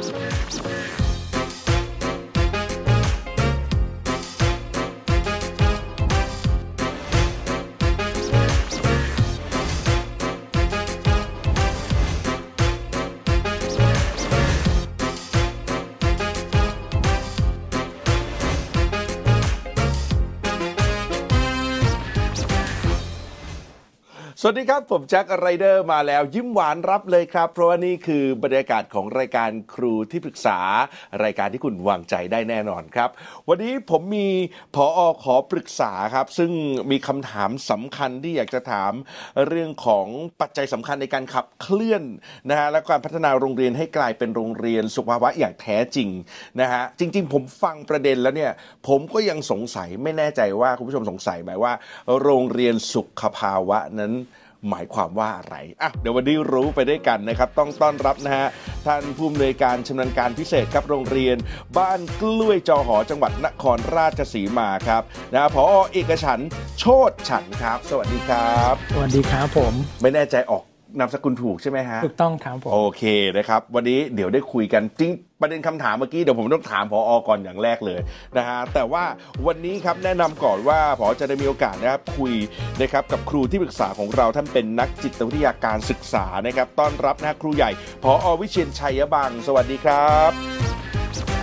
Spare, spare, สวัสดีครับ ผมแจ็คไรเดอร์มาแล้วยิ้มหวานรับเลยครับ เพราะว่านี่คือบรรยากาศของรายการครูที่ปรึกษา รายการที่คุณวางใจได้แน่นอนครับ วันนี้ผมมีพออขอปรึกษาครับ ซึ่งมีคำถามสำคัญที่อยากจะถามเรื่องของปัจจัยสำคัญในการขับเคลื่อนนะฮะและการพัฒนาโรงเรียนให้กลายเป็นโรงเรียนสุขภาวะอย่างแท้จริงนะฮะจริง ๆ ผมฟังประเด็นแล้วเนี่ยผมก็ยังสงสัยไม่แน่ใจว่าคุณผู้ชมสงสัยไหมว่า โรงเรียนสุขภาวะนั้น หมายความว่าอะไรอะเดี๋ยววันนี้รู้ไปด้วยกันนะครับ ต้องต้อนรับนะฮะท่านผู้อำนวยการชำนาญการพิเศษครับโรงเรียน บ้านกล้วยจอหอจังหวัดนครราชสีมาครับนะพอเอกฉันท์โชตฉันท์ครับ สวัสดีครับ สวัสดีครับผม ไม่แน่ใจออก นามสกุลถูกใช่ไหมฮะ ถูกต้องครับผม โอเคนะครับ วันนี้เดี๋ยวได้คุยกันจริงประเด็นคำถามเมื่อกี้เดี๋ยวผมต้องถามพออก่อนอย่างแรกเลยนะฮะแต่ว่าวันนี้ครับแนะนำก่อนว่าพอจะได้มีโอกาสนะครับคุยนะครับกับครูที่ปรึกษาของเราท่านเป็นนักจิตวิทยาการศึกษานะครับต้อนรับนะครูใหญ่พออวิเชียนชัยบัง สวัสดีครับ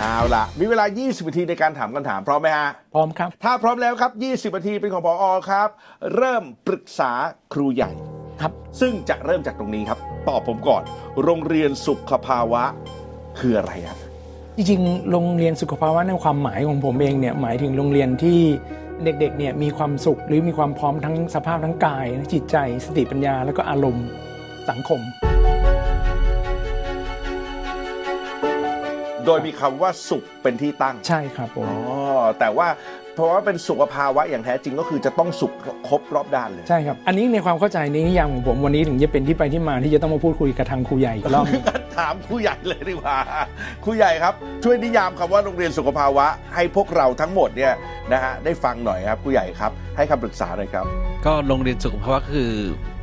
เอาล่ะ มีเวลา 20 นาทีในการถามคำถามพร้อมไหมฮะ พร้อมครับ ถ้าพร้อมแล้วครับ 20 นาทีเป็นของพออครับ เริ่มปรึกษาครูใหญ่ ครับ ซึ่งจะเริ่มจากตรงนี้ครับ ตอบผมก่อน โรงเรียนสุขภาวะคืออะไรครับจริงๆ โรงเรียนสุขภาวะในความหมายของผมเองเนี่ยหมายถึงโรงเรียนที่เด็กๆเนี่ยมีความสุขหรือมีความพร้อมทั้งสภาพทั้งกาย จิตใจ สติปัญญา แล้วก็อารมณ์สังคม โดยมีคำว่าสุขเป็นที่ตั้งใช่ครับผม อ๋อแต่ว่าเพราะว่าเป็นสุขภาวะอย่างแท้จริงก็คือจะต้องสุขครบรอบด้านเลย ใช่ครับ อันนี้ในความเข้าใจในนิยามของผมวันนี้ถึงจะเป็นที่ไปที่มาที่จะต้องมาพูดคุยกับทางครูใหญ่อีกรอบหนึ่งงั้นถามครูใหญ่เลยดีกว่าครูใหญ่ครับ ช่วยนิยามคำว่าโรงเรียนสุขภาวะ ให้พวกเราทั้งหมดเนี่ยนะฮะได้ฟังหน่อยครับครูใหญ่ครับ ให้คำปรึกษาหน่อยครับ ก็โรงเรียนสุขภาวะคือ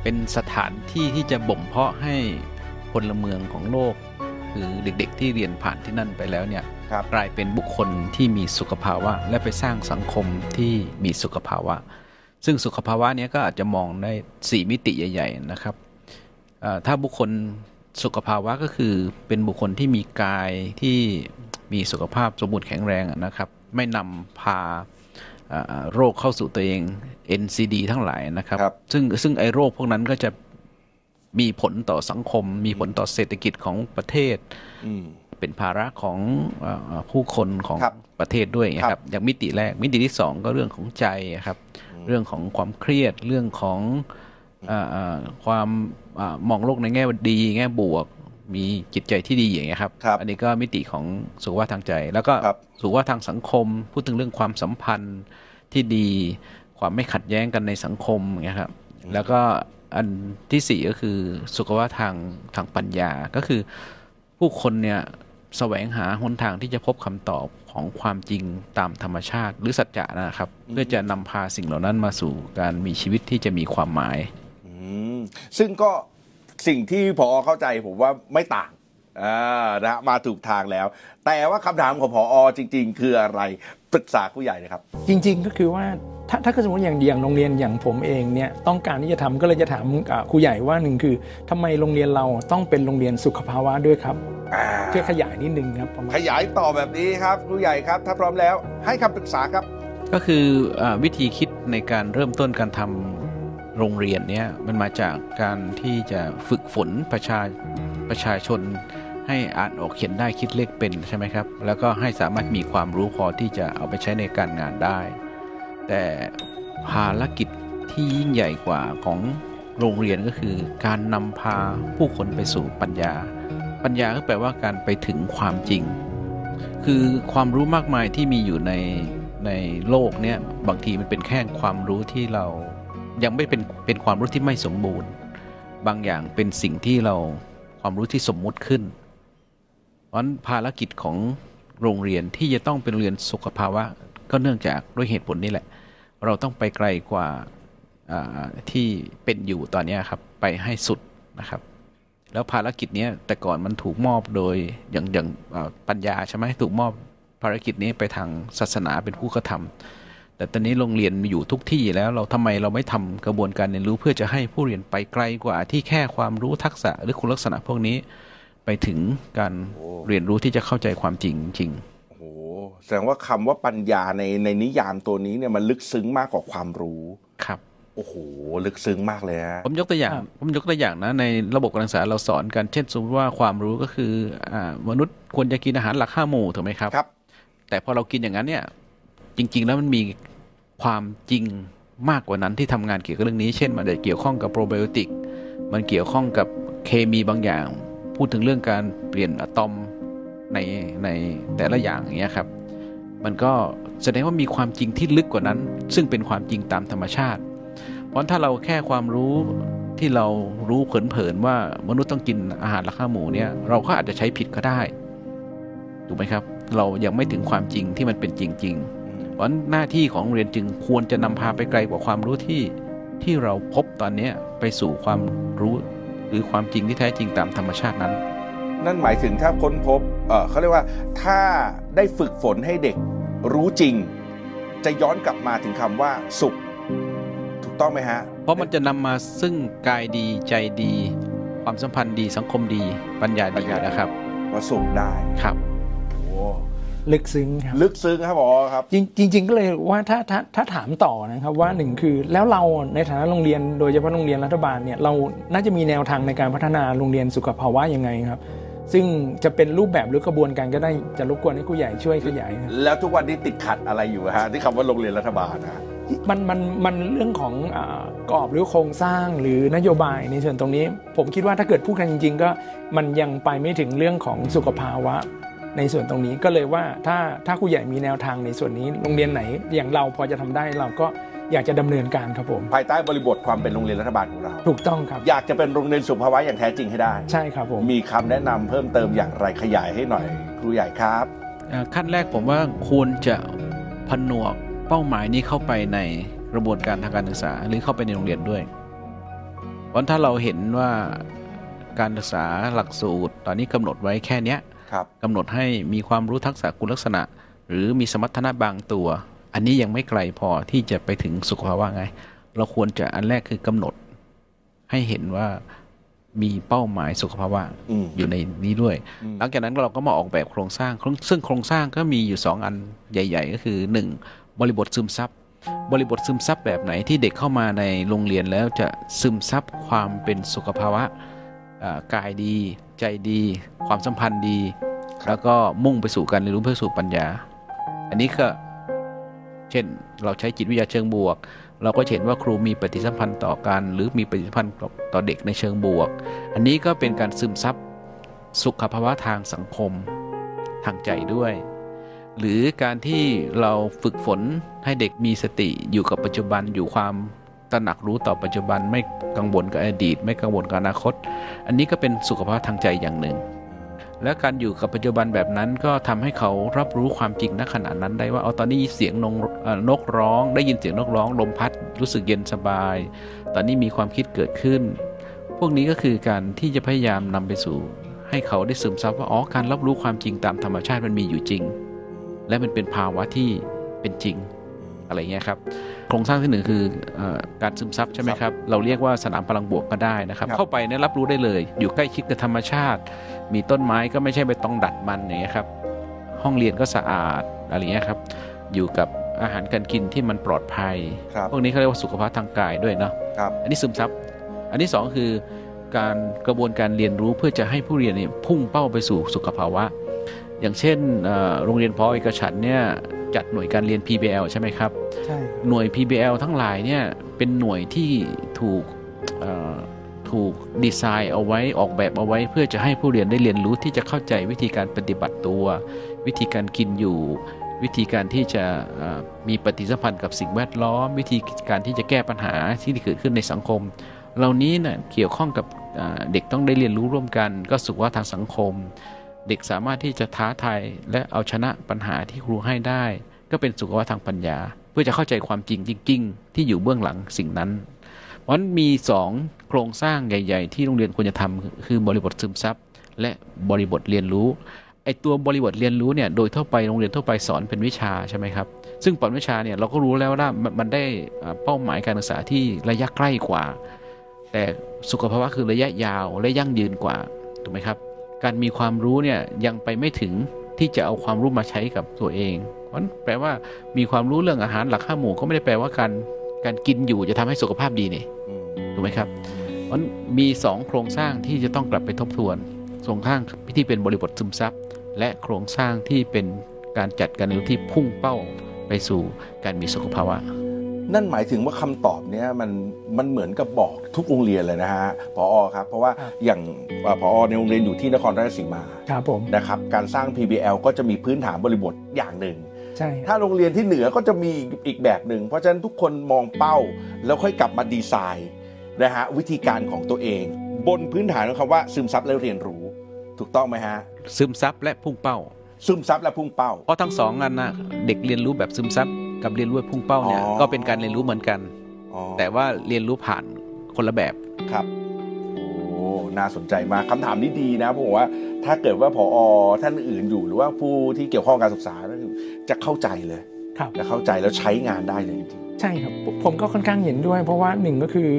เป็นสถานที่ที่จะบ่มเพาะให้พลเมืองของโลก คือเด็กๆที่เรียนผ่านที่นั่นไปแล้วเนี่ยครับกลายเป็นบุคคลที่มีสุขภาวะ และไปสร้างสังคมที่มีสุขภาวะ ซึ่งสุขภาวะเนี้ยก็อาจจะมองได้ 4 มิติใหญ่ ๆนะครับเอ่อถ้าบุคคลสุขภาวะก็คือเป็นบุคคลที่มีกายที่มีสุขภาพสมบูรณ์แข็งแรงอะนะครับ ไม่นำพาเอ่อโรคเข้าสู่ตัวเอง NCD ทั้งหลายนะครับครับซึ่งซึ่งไอ้โรคพวกนั้นก็จะ มีผลต่อสังคม มีผลต่อเศรษฐกิจของประเทศอืมเป็นภาระของเอ่อผู้คนของครับประเทศด้วยนะคครัรับบอย่างมิติแรกมิติที่สองก็เรื่องของใจครับ เรื่องของความเครียดเรื่องของเอ่อเอ่อความอามองโลกในแง่ดีแง่บวก มีจิตใจที่ดีอย่างเงี้ยครับครับอันนี้ก็มิติของสุขภาพทางใจ แล้วก็ครับสุขภาพทางสังคม พูดถึงเรื่องความสัมพันธ์ที่ดี ความไม่ขัดแย้งกันในสังคมอย่างเงี้ยครับ แล้วก็ อันที่สี่ก็คือสุขภาพทางทางปัญญา ก็คือผู้คนเนี่ยแสวงหาหนทางที่จะพบคำตอบของความจริงตามธรรมชาติ หรือสัจจะนะครับ เพื่อจะนำพาสิ่งเหล่านั้นมาสู่การมีชีวิตที่จะมีความหมายอืมซึ่งก็สิ่งที่พอเข้าใจผมว่าไม่ต่างอ่านะฮะมาถูกทางแล้ว แต่ว่าคำถามของพอจริง ๆ คืออะไรปรึกษาผู้ใหญ่นะครับ จริง ๆ ก็คือว่า ถ้าถ้าเกิดสมมติอย่างอย่างโรงเรียนอย่างผมเองเนี่ยต้องการที่จะทำก็เลยจะถามอ่าครูใหญ่ว่าหนึ่งคือทำไมโรงเรียนเราต้องเป็นโรงเรียนสุขภาวะด้วยครับอ่าช่วยขยายนิดนึงครับประมาณขยายต่อแบบนี้ครับผู้ใหญ่ครับ ถ้าพร้อมแล้วให้คำปรึกษาครับ ก็คืออาวิธีคิดในการเริ่มต้นการทำโรงเรียนเนี้ยมันมาจากการที่จะฝึกฝนประชาประชาชนให้อ่านออกเขียนได้คิดเลขเป็นใช่ไหมครับ แล้วก็ให้สามารถมีความรู้พอที่จะเอาไปใช้ในการงานได้ แต่ภารกิจที่ยิ่งใหญ่กว่าของโรงเรียนก็คือการนำพาผู้คนไปสู่ปัญญา ปัญญาก็แปลว่าการไปถึงความจริง คือความรู้มากมายที่มีอยู่ในในโลกเนี้ยบางทีมันเป็นแค่ความรู้ที่เรายังไม่เป็นเป็นความรู้ที่ไม่สมบูรณ์ บางอย่างเป็นสิ่งที่เราความรู้ที่สมมุติขึ้น เพราะฉะนั้นภารกิจของโรงเรียนที่จะต้องเป็นเรียนสุขภาวะ ก็เนื่องจากด้วยเหตุผลนี้แหละ เราต้องไปไกลกว่าที่เป็นอยู่ตอนนี้ครับ ไปให้สุดนะครับ แล้วภารกิจนี้แต่ก่อนมันถูกมอบโดยอย่างอย่างปัญญาใช่ไหมถูกมอบภารกิจนี้ไปทางศาสนาเป็นผู้กระทำแต่ตอนนี้โรงเรียนมีอยู่ทุกที่แล้วเราทำไมเราไม่ทำกระบวนการเรียนรู้เพื่อจะให้ผู้เรียนไปไกลกว่าที่แค่ความรู้ทักษะหรือคุณลักษณะพวกนี้ ไปถึงการเรียนรู้ที่จะเข้าใจความจริงจริง แสดงว่าคำว่าปัญญาในในนิยามตัวนี้เนี่ยมันลึกซึ้งมากกว่าความรู้ครับโอ้โหลึกซึ้งมากเลยฮะผมยกตัวอย่างครับผมยกตัวอย่างนะ ในระบบการศึกษาเราสอนกันเช่นสมมติว่าความรู้ก็คืออามนุษย์ควรจะกินอาหารหลักห้าหมู่ถูกไหมครับครับ แต่พอเรากินอย่างนั้นเนี่ย จริง ๆ แล้วมันมีความจริงมากกว่านั้นที่ทำงานเกี่ยวกับเรื่องนี้ เช่น มันจะเกี่ยวข้องกับโปรไบโอติก มันเกี่ยวข้องกับเคมีบางอย่าง พูดถึงเรื่องการเปลี่ยนอะตอมในในแต่ละอย่างอย่างเงี้ยครับ มันก็แสดงว่ามีความจริงที่ลึกกว่านั้น ซึ่งเป็นความจริงตามธรรมชาติ เพราะถ้าเราแค่ความรู้ที่เรารู้เผินๆว่ามนุษย์ต้องกินอาหารราคาหมูเนี่ยเราก็อาจจะใช้ผิดก็ได้ถูกไหมครับ เรายังไม่ถึงความจริงที่มันเป็นจริงๆเพราะนั้นหน้าที่ของเรียนจึงควรจะนำพาไปไกลกว่าความรู้ที่ที่เราพบตอนนี้ไปสู่ความรู้หรือความจริงที่แท้จริงตามธรรมชาตินั้น นั่นหมายถึงถ้าค้นพบเออเขาเรียกว่าถ้าได้ฝึกฝนให้เด็ก รู้จริง จะย้อนกลับมาถึงคำว่าสุข ถูกต้องไหมฮะ เพราะมันจะนำมาซึ่งกายดีใจดี ความสัมพันธ์ดีสังคมดีปัญญาดีนะครับว่าสุขได้ครับโอ้ลึกซึ้งครับลึกซึ้งครับพอครับจริงจริงๆก็เลยว่าถ้าถ้าถ้าถามต่อนะครับว่าหนึ่งคือแล้วเราในฐานะโรงเรียนโดยเฉพาะโรงเรียนรัฐบาลเนี่ยเราน่าจะมีแนวทางในการพัฒนาโรงเรียนสุขภาวะยังไงครับ ซึ่งจะเป็นรูปแบบหรือกระบวนการก็ได้จะรบกวนให้ผู้ใหญ่ช่วยขยายครับแล้วทุกวันนี้ติดขัดอะไรอยู่ฮะที่คำว่าโรงเรียนรัฐบาลนะมันมันมันเรื่องของอากรอบหรือโครงสร้างหรือนโยบายในส่วนตรงนี้ ผมคิดว่าถ้าเกิดพูดกันจริง ๆ ก็มันยังไปไม่ถึงเรื่องของสุขภาวะ ในส่วนตรงนี้ก็เลยว่าถ้าถ้าผู้ใหญ่มีแนวทางในส่วนนี้โรงเรียนไหนอย่างเราพอจะทำได้เราก็ อยากจะดำเนินการครับผม ภายใต้บริบทความเป็นโรงเรียนรัฐบาลของเรา ถูกต้องครับ อยากจะเป็นโรงเรียนสุขภาวะอย่างแท้จริงให้ได้ ใช่ครับผม มีคำแนะนำเพิ่มเติมอย่างไรขยายให้หน่อย ครูใหญ่ครับอ่าขั้นแรกผมว่าควรจะผนวกเป้าหมายนี้เข้าไปในกระบวนการทางการศึกษาหรือเข้าไปในโรงเรียนด้วยเพราะถ้าเราเห็นว่าการศึกษาหลักสูตร ตอนนี้กำหนดไว้แค่เนี้ยครับกำหนดให้มีความรู้ทักษะคุณลักษณะ หรือมีสมรรถนะบางตัว อันนี้ยังไม่ไกลพอที่จะไปถึงสุขภาวะไง เราควรจะอันแรกคือกำหนด ให้เห็นว่ามีเป้าหมายสุขภาวะอืมอยู่ในนี้ด้วยอืมหลังจากนั้นเราก็มาออกแบบโครงสร้าง ซึ่งโครงสร้างก็มีอยู่ 2 อันใหญ่ ๆ ก็คือ 1. บริบทซึมซับ บริบทซึมซับแบบไหนที่เด็กเข้ามาในโรงเรียนแล้วจะซึมซับความเป็นสุขภาวะอ่ากายดี ใจดี ความสัมพันธ์ดี แล้วก็มุ่งไปสู่การเรียนรู้เพื่อสู่ปัญญา อันนี้ก็ เช่น เราใช้จิตวิทยาเชิงบวก เราก็เห็นว่าครูมีปฏิสัมพันธ์ต่อกัน หรือมีปฏิสัมพันธ์ต่อเด็กในเชิงบวก อันนี้ก็เป็นการซึมซับสุขภาวะทางสังคม ทางใจด้วย หรือการที่เราฝึกฝนให้เด็กมีสติอยู่กับปัจจุบันอยู่ความตระหนักรู้ต่อปัจจุบันไม่กังวลกับอดีต ไม่กังวลกับอนาคต อันนี้ก็เป็นสุขภาวะทางใจอย่างหนึ่ง และการอยู่กับปัจจุบันแบบนั้นก็ทำให้เขารับรู้ความจริงณขณะนั้นได้ว่าเอาตอนนี้เสียงนงนกร้อง ได้ยินเสียงนกร้อง ลมพัดรู้สึกเย็นสบาย ตอนนี้มีความคิดเกิดขึ้น พวกนี้ก็คือการที่จะพยายามนำไปสู่ ให้เขาได้ซึมซับว่าอ๋อการรับรู้ความจริงตามธรรมชาติมันมีอยู่จริง และมันเป็นภาวะที่เป็นจริง อะไรเงี้ยครับโครงสร้างที่หนึ่งคือเออการซึมซับใช่ไหมครับเราเรียกว่าสนามพลังบวกก็ได้นะครับครับ เข้าไปเนี่ยรับรู้ได้เลย อยู่ใกล้ชิดกับธรรมชาติ มีต้นไม้ก็ไม่ใช่ไปต้องดัดมันอย่างเงี้ยครับห้องเรียนก็สะอาดอะไรเงี้ยครับอยู่กับอาหารการกินที่มันปลอดภัยครับพวกนี้เขาเรียกว่าสุขภาพทางกายด้วยเนาะครับอันนี้ซึมซับอันที่สองคือการกระบวนการเรียนรู้เพื่อจะให้ผู้เรียนเนี่ยพุ่งเป้าไปสู่สุขภาวะ อย่างเช่นเอ่อโรงเรียนพอเอกฉันท์เนี่ยจัดหน่วยการเรียน PBL ใช่ไหมครับใช่หน่วย PBL ทั้งหลายเนี่ยเป็นหน่วยที่ถูกเอ่อถูกดีไซน์เอาไว้ออกแบบเอาไว้ เพื่อจะให้ผู้เรียนได้เรียนรู้ที่จะเข้าใจวิธีการปฏิบัติตัว วิธีการกินอยู่ วิธีการที่จะเอ่อมีปฏิสัมพันธ์กับสิ่งแวดล้อม วิธีการที่จะแก้ปัญหาที่เกิดขึ้นในสังคม เหล่านี้เนะ่ยเกี่ยวข้องกับเอ่อเด็กต้องได้เรียนรู้ร่วมกัน ก็สุขว่าทางสังคม เด็กสามารถที่จะท้าทายและเอาชนะปัญหาที่ครูให้ได้ ก็เป็นสุขภาพทางปัญญา เพื่อจะเข้าใจความจริงจริง ๆ ที่อยู่เบื้องหลังสิ่งนั้นเพราะมันมีสองโครงสร้างใหญ่ ๆ ที่โรงเรียนควรจะทำคือบริบทซึมซับและบริบทเรียนรู้ไอตัวบริบทเรียนรู้เนี่ยโดยทั่วไปโรงเรียนทั่วไปสอนเป็นวิชาใช่ไหมครับซึ่งปอนวิชาเนี่ยเราก็รู้แล้วว่ามันได้เป้าหมายการศึกษาที่ระยะใกล้กว่า แต่สุขภาวะคือระยะยาวและยั่งยืนกว่าถูกไหมครับ การมีความรู้เนี่ยยังไปไม่ถึงที่จะเอาความรู้มาใช้กับตัวเองเพราะฉะนั้นแปลว่ามีความรู้เรื่องอาหารหลักห้าหมู่ก็ไม่ได้แปลว่าการการกินอยู่จะทำให้สุขภาพดีนี่ถูกไหมครับเพราะฉะนั้นมีสองโครงสร้างที่จะต้องกลับไปทบทวนโครงสร้างที่เป็นบริบทซึมซับและโครงสร้างที่เป็นการจัดการเรียนที่พุ่งเป้าไปสู่การมีสุขภาวะ นั่นหมายถึงว่าคำตอบเนี้ยมันมันเหมือนกับบอกทุกโรงเรียนเลยนะฮะพอครับ เพราะว่าครับอย่างเอ่อพอในโรงเรียนอยู่ที่นครราชสีมาครับผมนะครับการสร้าง PBL ก็จะมีพื้นฐานบริบทอย่างหนึ่งใช่ถ้าโรงเรียนที่เหนือก็จะมีอีกแบบหนึ่งเพราะฉะนั้นทุกคนมองเป้า แล้วค่อยกลับมาดีไซน์นะฮะวิธีการของตัวเอง บนพื้นฐานของคำว่าซึมซับและเรียนรู้ ถูกต้องไหมฮะ ซึมซับและพุ่งเป้า ซึมซับและพุ่งเป้าเพราะทั้งสองอันนะเด็กเรียนรู้แบบซึมซับ กับเรียนรู้แบบพุ่งเป้าเนี่ยอ๋อก็เป็นการเรียนรู้เหมือนกันอ๋อแต่ว่าเรียนรู้ผ่านคนละแบบครับโอ้น่าสนใจมากคำถามนี้ดีนะผมว่าถ้าเกิดว่าพอท่านอื่นอยู่หรือว่าผู้ที่เกี่ยวข้องกับการศึกษาจะเข้าใจเลยครับจะเข้าใจแล้วใช้งานได้เลยจริงใช่ครับผมผมก็ค่อนข้างเห็นด้วย เพราะว่าหนึ่งก็คือ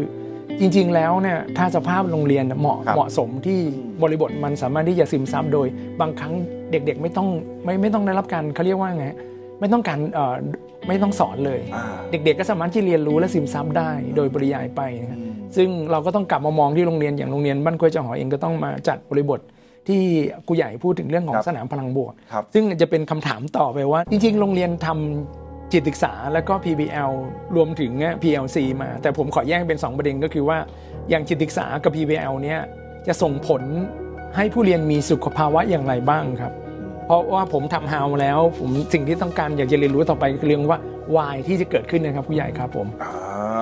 จริง ๆ แล้วเนี่ยถ้าสภาพโรงเรียนเหมาะครับเหมาะสมที่อืมบริบทมันสามารถที่จะซึมซับโดย บางครั้งเด็กๆ ไม่ต้องไม่ไม่ต้องได้รับการเขาเรียกว่าไงไม่ต้องการเอ่อ ไม่ต้องสอนเลยอ่าเด็กๆก็สามารถที่เรียนรู้และซึมซับได้โดยปริยายไปนะครับอืมซึ่งเราก็ต้องกลับมามองที่โรงเรียนอย่างโรงเรียนบ้านกล้วยเจ้าหอเองก็ต้องมาจัดบริบทที่ครูใหญ่พูดถึงเรื่องของครับสนามพลังบวกครับซึ่งจะเป็นคำถามต่อไปว่า จริง ๆ โรงเรียนทำจิตศึกษาแล้วก็ PBL รวมถึง PLC มา แต่ผมขอแยกเป็น 2 ประเด็นก็คือว่า อย่างจิตศึกษากับ PBL เนี่ยจะส่งผลให้ผู้เรียนมีสุขภาวะอย่างไรบ้างครับ เพราะว่าผมทำฮาวแล้ว ผมสิ่งที่ต้องการอยากจะเรียนรู้ต่อไปคือเรื่องว่าวายที่จะเกิดขึ้นนะครับผู้ใหญ่ครับผมอ่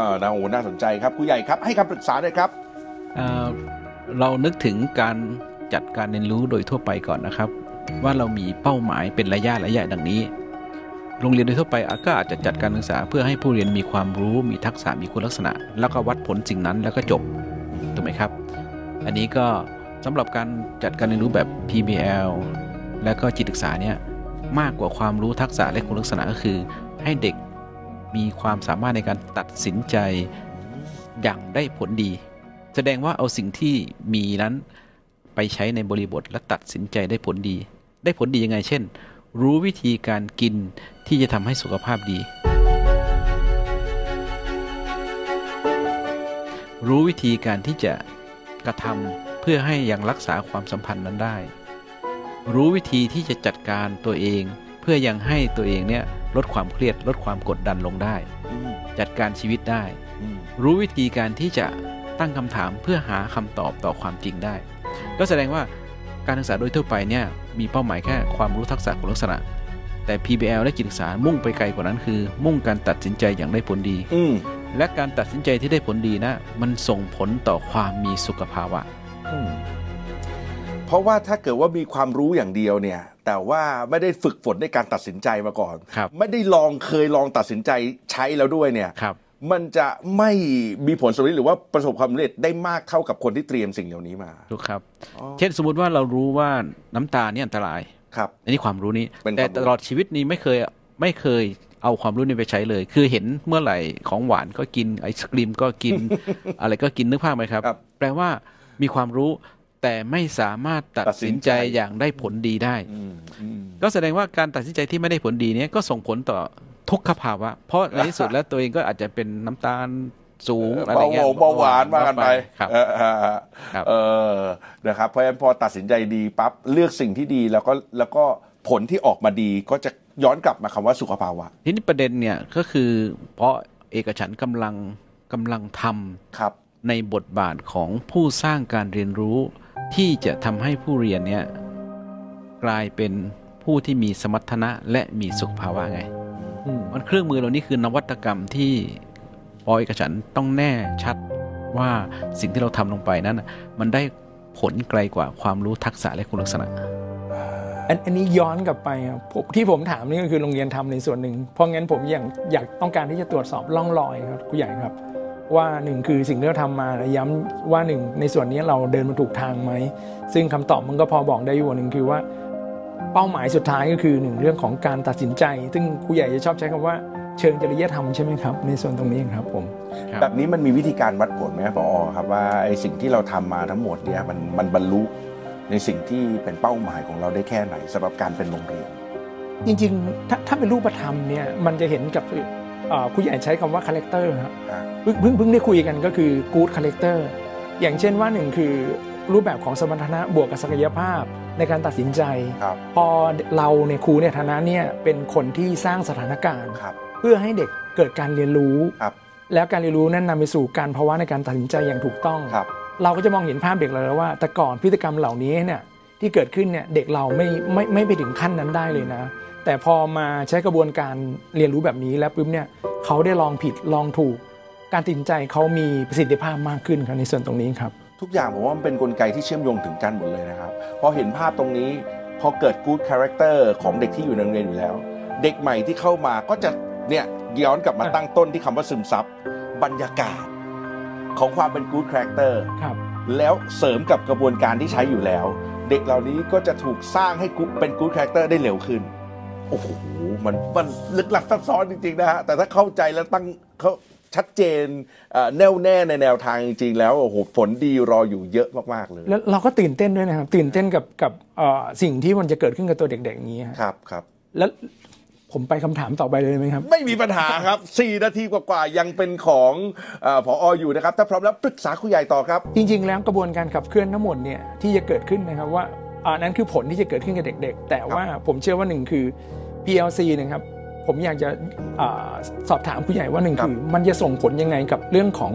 านะโอ้น่าสนใจครับผู้ใหญ่ครับ ให้คำปรึกษาหน่อยครับเอ่อเรานึกถึงการจัดการเรียนรู้โดยทั่วไปก่อนนะครับ ว่าเรามีเป้าหมายเป็นระยะระยะดังนี้ โรงเรียนโดยทั่วไปก็อาจจะจัดการศึกษา เพื่อให้ผู้เรียนมีความรู้มีทักษะมีคุณลักษณะ แล้วก็วัดผลสิ่งนั้นแล้วก็จบถูกไหมครับ อันนี้ก็สำหรับการจัดการเรียนรู้แบบ PBL และก็จิตศึกษาเนี่ยมากกว่าความรู้ทักษะและคุณลักษณะก็คือ ให้เด็กมีความสามารถในการตัดสินใจอย่างได้ผลดี แสดงว่าเอาสิ่งที่มีนั้นไปใช้ในบริบทและตัดสินใจได้ผลดี ได้ผลดียังไง เช่น รู้วิธีการกินที่จะทำให้สุขภาพดี รู้วิธีการที่จะกระทำเพื่อให้ยังรักษาความสัมพันธ์นั้นได้ รู้วิธีที่จะจัดการตัวเอง เพื่อยังให้ตัวเองเนี่ยลดความเครียดลดความกดดันลงได้อืมจัดการชีวิตได้อืมรู้วิธีการที่จะตั้งคำถามเพื่อหาคำตอบต่อความจริงได้ ก็แสดงว่าการศึกษาโดยทั่วไปเนี่ยมีเป้าหมายแค่ความรู้ทักษะคุณลักษณะ แต่ PBL และจิตศึกษามุ่งไปไกลกว่านั้นคือ มุ่งการตัดสินใจอย่างได้ผลดีอืมและการตัดสินใจที่ได้ผลดีนะ มันส่งผลต่อความมีสุขภาวะอืมเพ ราะว่าถ้าเกิดว่ามีความรู้อย่างเดียวเนี่ย แต่ว่าไม่ได้ฝึกฝนในการตัดสินใจมาก่อนครับไม่ได้ลองเคยลองตัดสินใจใช้แล้วด้วยเนี่ยครับมันจะไม่มีผลสำเร็จหรือว่าประสบความสำเร็จได้มากเท่ากับคนที่เตรียมสิ่งเหล่านี้มาถูกครับอ๋อเช่นสมมุติว่าเรารู้ว่าน้ำตาลเนี่ยอันตรายครับอันนี้ความรู้นี้เป็นความรู้แต่ตลอดชีวิตนี้ไม่เคยไม่เคยเอาความรู้นี้ไปใช้เลย คือเห็นเมื่อไหร่ของหวานก็กินไอศกรีมก็กิน อะไรก็กินนึกภาพไหมครับครับแปลว่ามีความรู้ แต่ไม่สามารถตัดตัดสิสินนใจใจอย่างได้ผลดีได้อืมอืมก็แสดงว่าการตัดสินใจที่ไม่ได้ผลดีเนี้ยก็ส่งผลต่อทุกขภาวะ เพราะในที่สุดแล้วตัวเองก็อาจจะเป็นน้ำตาลสูงอะไรเบาเงี้ยหวงเบาหวานว่ากันไปครับเออเออเออครับเออนะครับเพราะฉะนั้นพอตัดสินใจดีปั๊บเลือกสิ่งที่ดีแล้วก็แล้วก็ผลที่ออกมาดีก็จะย้อนกลับมาคำว่าสุขภาวะทีนี้ประเด็นเนี่ยก็คือ เพราะเอกฉันท์กำลังกำลังทำครับในบทบาทของผู้สร้างการเรียนรู้ ที่จะทำให้ผู้เรียนเนี่ยกลายเป็นผู้ที่มีสมรรถนะและมีสุขภาวะไงอืมมันเครื่องมือเหล่านี้คือนวัตกรรมที่ปอเอกฉันท์ต้องแน่ชัดว่าสิ่งที่เราทำลงไปนั้นน่ะมันได้ผลไกลกว่าความรู้ทักษะและคุณลักษณะอันอันนี้ย้อนกลับไปครับผมที่ผมถามนี่ก็คือโรงเรียนทำในส่วนหนึ่งเพราะงั้นผมอยากอยากต้องการที่จะตรวจสอบร่องรอยครับผู้ใหญ่ครับ ว่าหนึ่งคือสิ่งที่เราทำมาย้ำว่าหนึ่งในส่วนนี้เราเดินมาถูกทางไหม ซึ่งคำตอบมันก็พอบอกได้อยู่หนึ่งคือว่า เป้าหมายสุดท้ายก็คือหนึ่งเรื่องของการตัดสินใจ ซึ่งครูใหญ่จะชอบใช้คำว่าเชิงจริยธรรมใช่ไหมครับ ในส่วนตรงนี้ครับผมครับแบบนี้มันมีวิธีการวัดผลไหมครับผอครับว่าไอ้สิ่งที่เราทำมาทั้งหมดเนี่ยมันมันบรรลุในสิ่งที่เป็นเป้าหมายของเราได้แค่ไหนสำหรับการเป็นโรงเรียน จริงๆ ถ้าถ้าเป็นรูปธรรมเนี่ยมันจะเห็นกับเอ่อ ครูใหญ่ใช้คำว่าคาแรคเตอร์ครับอ่าเพิ่งเพิ่งเพิ่งได้คุยกันก็คือ good character อย่างเช่นว่าหนึ่งคือรูปแบบของสมรรถนะบวกกับศักยภาพในการตัดสินใจครับพอเราในยครูในฐานะเนี่ยเป็นคนที่สร้างสถานการณ์ครับเพื่อให้เด็กเกิดการเรียนรู้ครับแล้วการเรียนรู้นั้นนำไปสู่การภาวะในการตัดสินใจอย่างถูกต้องครับเราก็จะมองเห็นภาพเด็กเราแล้วว่า แต่ก่อนพฤติกรรมเหล่านี้เนี่ยที่เกิดขึ้นเนี่ยเด็กเราไม่ไม่ไม่ไปถึงขั้นนั้นได้เลยนะ แต่พอมาใช้กระบวนการเรียนรู้แบบนี้แล้วปุ๊บเนี่ยเขาได้ลองผิดลองถูก การตัดสินใจเขามีประสิทธิภาพมากขึ้นครับในส่วนตรงนี้ครับ ทุกอย่างผมว่ามันเป็นนกลไกที่เชื่อมโยงถึงกันหมดเลยนะครับพอเห็นภาพตรงนี้พอเกิด good character ของเด็กที่อยู่ในโรงเรียนอยู่แล้ว เด็กใหม่ที่เข้ามาก็จะเนี่ยย้อนกลับมาอะตั้งต้นที่คำว่าซึมซับบรรยากาศ ของความเป็น good character ครับแล้วเสริมกับกระบวนการที่ใช้อยู่แล้ว เด็กเหล่านี้ก็จะถูกสร้างให้ good- เป็น good character ได้เร็วขึ้น โอ้โหมันมันลึกลับซับซ้อนจริงๆนะฮะแต่ถ้าเข้าใจแล้วตั้งเขาชัดเจนเอ่อแน่วแน่ในแนวทางจริงๆแล้วโอ้โหผลดีรออยู่เยอะมากๆเลยแล้วเราก็ตื่นเต้นด้วยนะครับ ตื่นเต้นกับกับเอ่อสิ่งที่มันจะเกิดขึ้นกับตัวเด็กๆอย่างนี้ฮะครับครับแล้วผมไปคำถามต่อไปเลยไหมครับ ไม่มีปัญหาครับ 4 นาทีกว่าๆยังเป็นของเออผออยู่นะครับ ถ้าพร้อมแล้วปรึกษาครูใหญ่ต่อครับ จริง ๆ แล้วกระบวนการขับเคลื่อนทั้งหมดเนี่ยที่จะเกิดขึ้นนะครับว่าอ่านั้นคือผลที่จะเกิดขึ้นกับเด็ก ๆ แต่ว่าผมเชื่อว่าหนึ่งคือ PLC นะครับผมอยากจะอาสอบถามผู้ใหญ่ว่าหนึ่งครับคือมันจะส่งผลยังไงกับเรื่องของ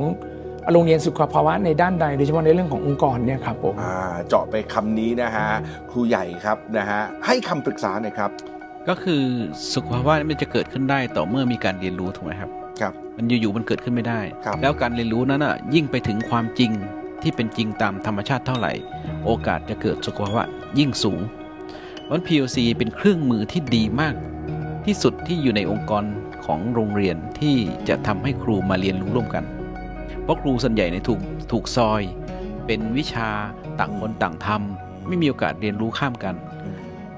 โรงเรียนสุขภาวะในด้านใดโดยเฉพาะในเรื่องขององค์กรเนี่ยครับผมอ่าเจาะไปคำนี้นะฮะครูใหญ่ครับนะฮะให้คำปรึกษาหน่อยครับ ก็คือสุขภาวะมันจะเกิดขึ้นได้ต่อเมื่อมีการเรียนรู้ถูกไหมครับครับ มันอยู่ๆมันเกิดขึ้นไม่ได้ครับแล้วการเรียนรู้นั้นอะยิ่งไปถึงความจริงที่เป็นจริงตามธรรมชาติเท่าไหร่ โอกาสจะเกิดสุขภาวะยิ่งสูง วัน PLC เป็นเครื่องมือที่ดีมาก ที่สุดที่อยู่ในองค์กรของโรงเรียนที่จะทำให้ครูมาเรียนรู้ร่วมกัน เพราะครูส่วนใหญ่เนี่ยถูกถูกซอย เป็นวิชาต่างคนต่างทำไม่มีโอกาสเรียนรู้ข้ามกัน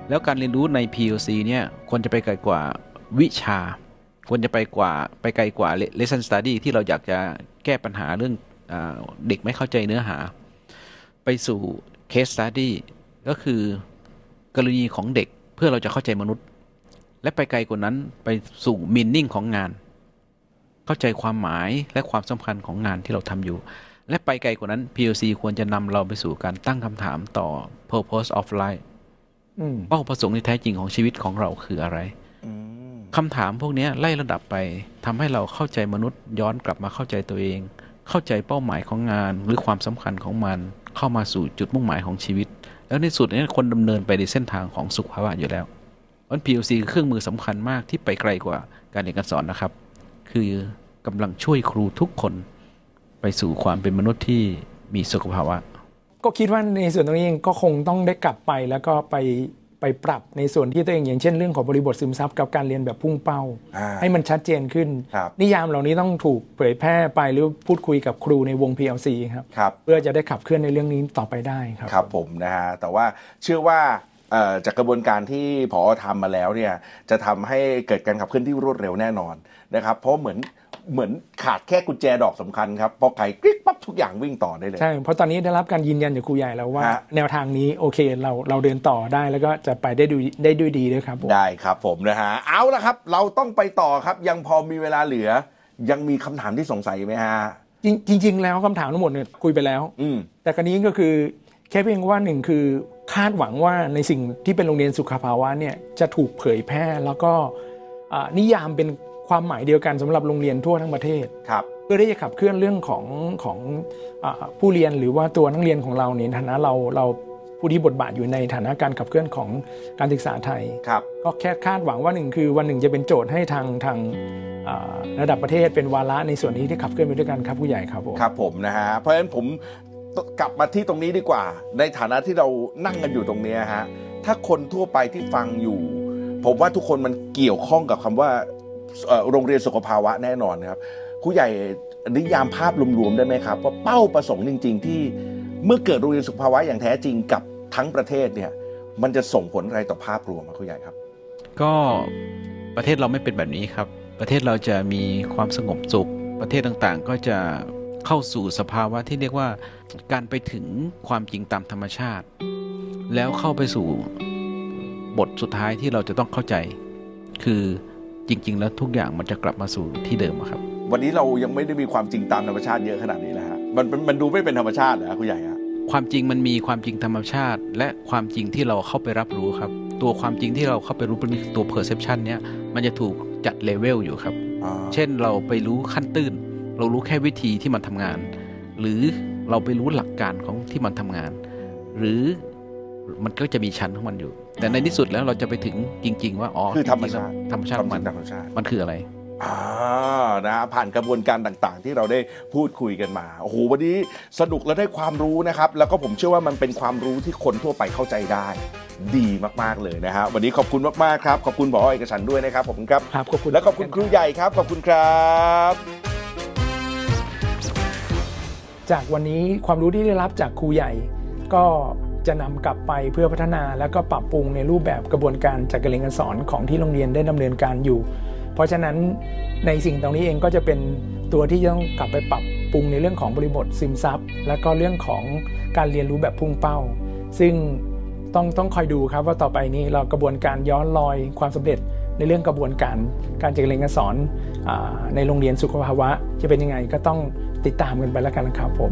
แล้วการเรียนรู้ใน PLC เนี่ยควรจะไปไกลกว่าวิชา ควรจะไปกว่าไปไกลกว่า lesson study ที่เราอยากจะแก้ปัญหาเรื่องอเด็กไม่เข้าใจเนื้อหา ไปสู่ case study ก็คือ กรณีของเด็กเพื่อเราจะเข้าใจมนุษย์ และไปไกลกว่านั้นไปสู่ meaning ของงาน เข้าใจความหมายและความสำคัญของงานที่เราทำอยู่ และไปไกลกว่านั้น PLC ควรจะนำเราไปสู่การตั้งคำถามต่อ purpose of life อืมเป้าประสงค์ที่แท้จริงของชีวิตของเราคืออะไรอืมคำถามพวกนี้ไล่ระดับไปทำให้เราเข้าใจมนุษย์ย้อนกลับมาเข้าใจตัวเอง เข้าใจเป้าหมายของงานหรือความสำคัญของมัน เข้ามาสู่จุดมุ่งหมายของชีวิต แล้วในสุดนี้คนดำเนินไปในเส้นทางของสุขภาวะอยู่แล้วมัน PLC คือเครื่องมือสำคัญมากที่ไปไกลกว่าการเรียนการสอนนะครับ คือกำลังช่วยครูทุกคนไปสู่ความเป็นมนุษย์ที่มีสุขภาวะ ก็คิดว่าในส่วนตรงนี้เองก็คงต้องได้กลับไปแล้วก็ไป ไปปรับในส่วนที่ตัวเองอย่างเช่นเรื่องของบริบทซึมซับกับการเรียนแบบพุ่งเป้าอ่าให้มันชัดเจนขึ้นครับนิยามเหล่านี้ต้องถูกเผยแพร่ไปหรือพูดคุยกับครูในวง PLC ครับครับเพื่อจะได้ขับเคลื่อนในเรื่องนี้ต่อไปได้ครับครับผมนะฮะแต่ว่าเชื่อว่าเอ่อจากกระบวนการที่ผอทำมาแล้วเนี่ยจะทำให้เกิดการขับเคลื่อนที่รวดเร็วแน่นอนนะครับเพราะเหมือน เหมือนขาดแค่กุญแจดอกสำคัญครับพอไขกริ๊กปั๊บทุกอย่างวิ่งต่อได้เลยใช่เพราะตอนนี้ได้รับการยืนยันจากครูใหญ่แล้วว่าฮะแนวทางนี้โอเคเราเราเดินต่อได้แล้วก็จะไปได้ดูได้ด้วยดีด้วยครับผมได้ครับผมนะฮะเอาละครับ เราต้องไปต่อครับยังพอมีเวลาเหลือ ยังมีคำถามที่สงสัยไหมฮะจริงจริงๆแล้วคำถามทั้งหมดเนี่ยคุยไปแล้ว อืมแต่กรณีก็คือแค่เพียงว่าหนึ่งคือคาดหวังว่าในสิ่งที่เป็นโรงเรียนสุขภาวะเนี่ยจะถูกเผยแพร่แล้วก็อ่านิยามเป็น ความหมายเดียวกันสำหรับโรงเรียนทั่วทั้งประเทศครับเพื่อที่จะขับเคลื่อนเรื่องของของอาผู้เรียนหรือว่าตัวนักเรียนของเราเนี่ยในฐานะเราเราผู้ที่บทบาทอยู่ในฐานะการขับเคลื่อนของการศึกษาไทยครับก็แค่คาดหวังว่าหนึ่งคือวันหนึ่งจะเป็นโจทย์ให้ทางทางอ่าระดับประเทศเป็นวาระในส่วนนี้ที่ขับเคลื่อนไปด้วยกันครับผู้ใหญ่ครับผมครับผมนะฮะเพราะฉะนั้นผมกลับมาที่ตรงนี้ดีกว่า ในฐานะที่เรานั่งกันอยู่ตรงเนี้ยฮะถ้าคนทั่วไปที่ฟังอยู่ ผมว่าทุกคนมันเกี่ยวข้องกับคำว่าเอ่อ โรงเรียนสุขภาวะแน่นอนครับครูใหญ่นิยามภาพรวมๆได้ไหมครับ ว่าเป้าประสงค์จริง ๆ ที่เมื่อเกิดโรงเรียนสุขภาวะอย่างแท้จริงกับทั้งประเทศเนี่ยมันจะส่งผลอะไรต่อภาพรวมครับคุณใหญ่ครับ ก็ประเทศเราไม่เป็นแบบนี้ครับ ประเทศเราจะมีความสงบสุข ประเทศต่างๆ ก็จะเข้าสู่สภาวะที่เรียกว่าการไปถึงความจริงตามธรรมชาติ แล้วเข้าไปสู่บทสุดท้ายที่เราจะต้องเข้าใจ คือ จริง ๆ แล้วทุกอย่างมันจะกลับมาสู่ที่เดิมอะครับ วันนี้เรายังไม่ได้มีความจริงตามธรรมชาติเยอะขนาดนี้แล้วฮะมันมันมันดูไม่เป็นธรรมชาตินะคุณใหญ่ฮะความจริงมันมีความจริงธรรมชาติ และความจริงที่เราเข้าไปรับรู้ครับ ตัวความจริงที่เราเข้าไปรู้เป็นตัว perception เนี้ยมันจะถูกจัดเลเวลอยู่ครับอ่าเช่นเราไปรู้ขั้นตื้น เรารู้แค่วิธีที่มันทำงาน หรือเราไปรู้หลักการของที่มันทำงาน หรือ มันก็จะมีชั้นของมันอยู่ แต่ในที่สุดแล้วเราจะไปถึงจริง ๆ ว่าอ๋อคือธรรมชาติธรรมชาติคขวาอมงจมันริงธรรมชาติมันคืออะไรอ่านะฮะผ่านกระบวนการต่างๆ ที่เราได้พูดคุยกันมาโอ้โหวันนี้สนุกและได้ความรู้นะครับ แล้วก็ผมเชื่อว่ามันเป็นความรู้ที่คนทั่วไปเข้าใจได้ ดีมากๆเลยนะฮะวันนี้ขอบคุณมากๆครับขอบคุณหมอเอกชันท์ด้วยนะครับขอบคุณครับครับขอบคุณและขอบคุณครูใหญ่ครับขอบคุณครับ จากวันนี้ความรู้ที่ได้รับจากครูใหญ่ ก็ จะนำกลับไปเพื่อพัฒนาและก็ปรับปรุงในรูปแบบกระบวนการจัดการเรียนการสอนของที่โรงเรียนได้ดำเนินการอยู่ เพราะฉะนั้นในสิ่งตรงนี้เองก็จะเป็นตัวที่ต้องกลับไปปรับปรุงในเรื่องของบริบทซึมซับและก็เรื่องของการเรียนรู้แบบพุ่งเป้า ซึ่งต้องต้องคอยดูครับว่าต่อไปนี้เรากระบวนการย้อนรอยความสำเร็จในเรื่องกระบวนการการจัดการเรียนการสอนอในโรงเรียนสุขภาวะ จะเป็นยังไงก็ต้องติดตามกันไปแล้วกันนะครับผม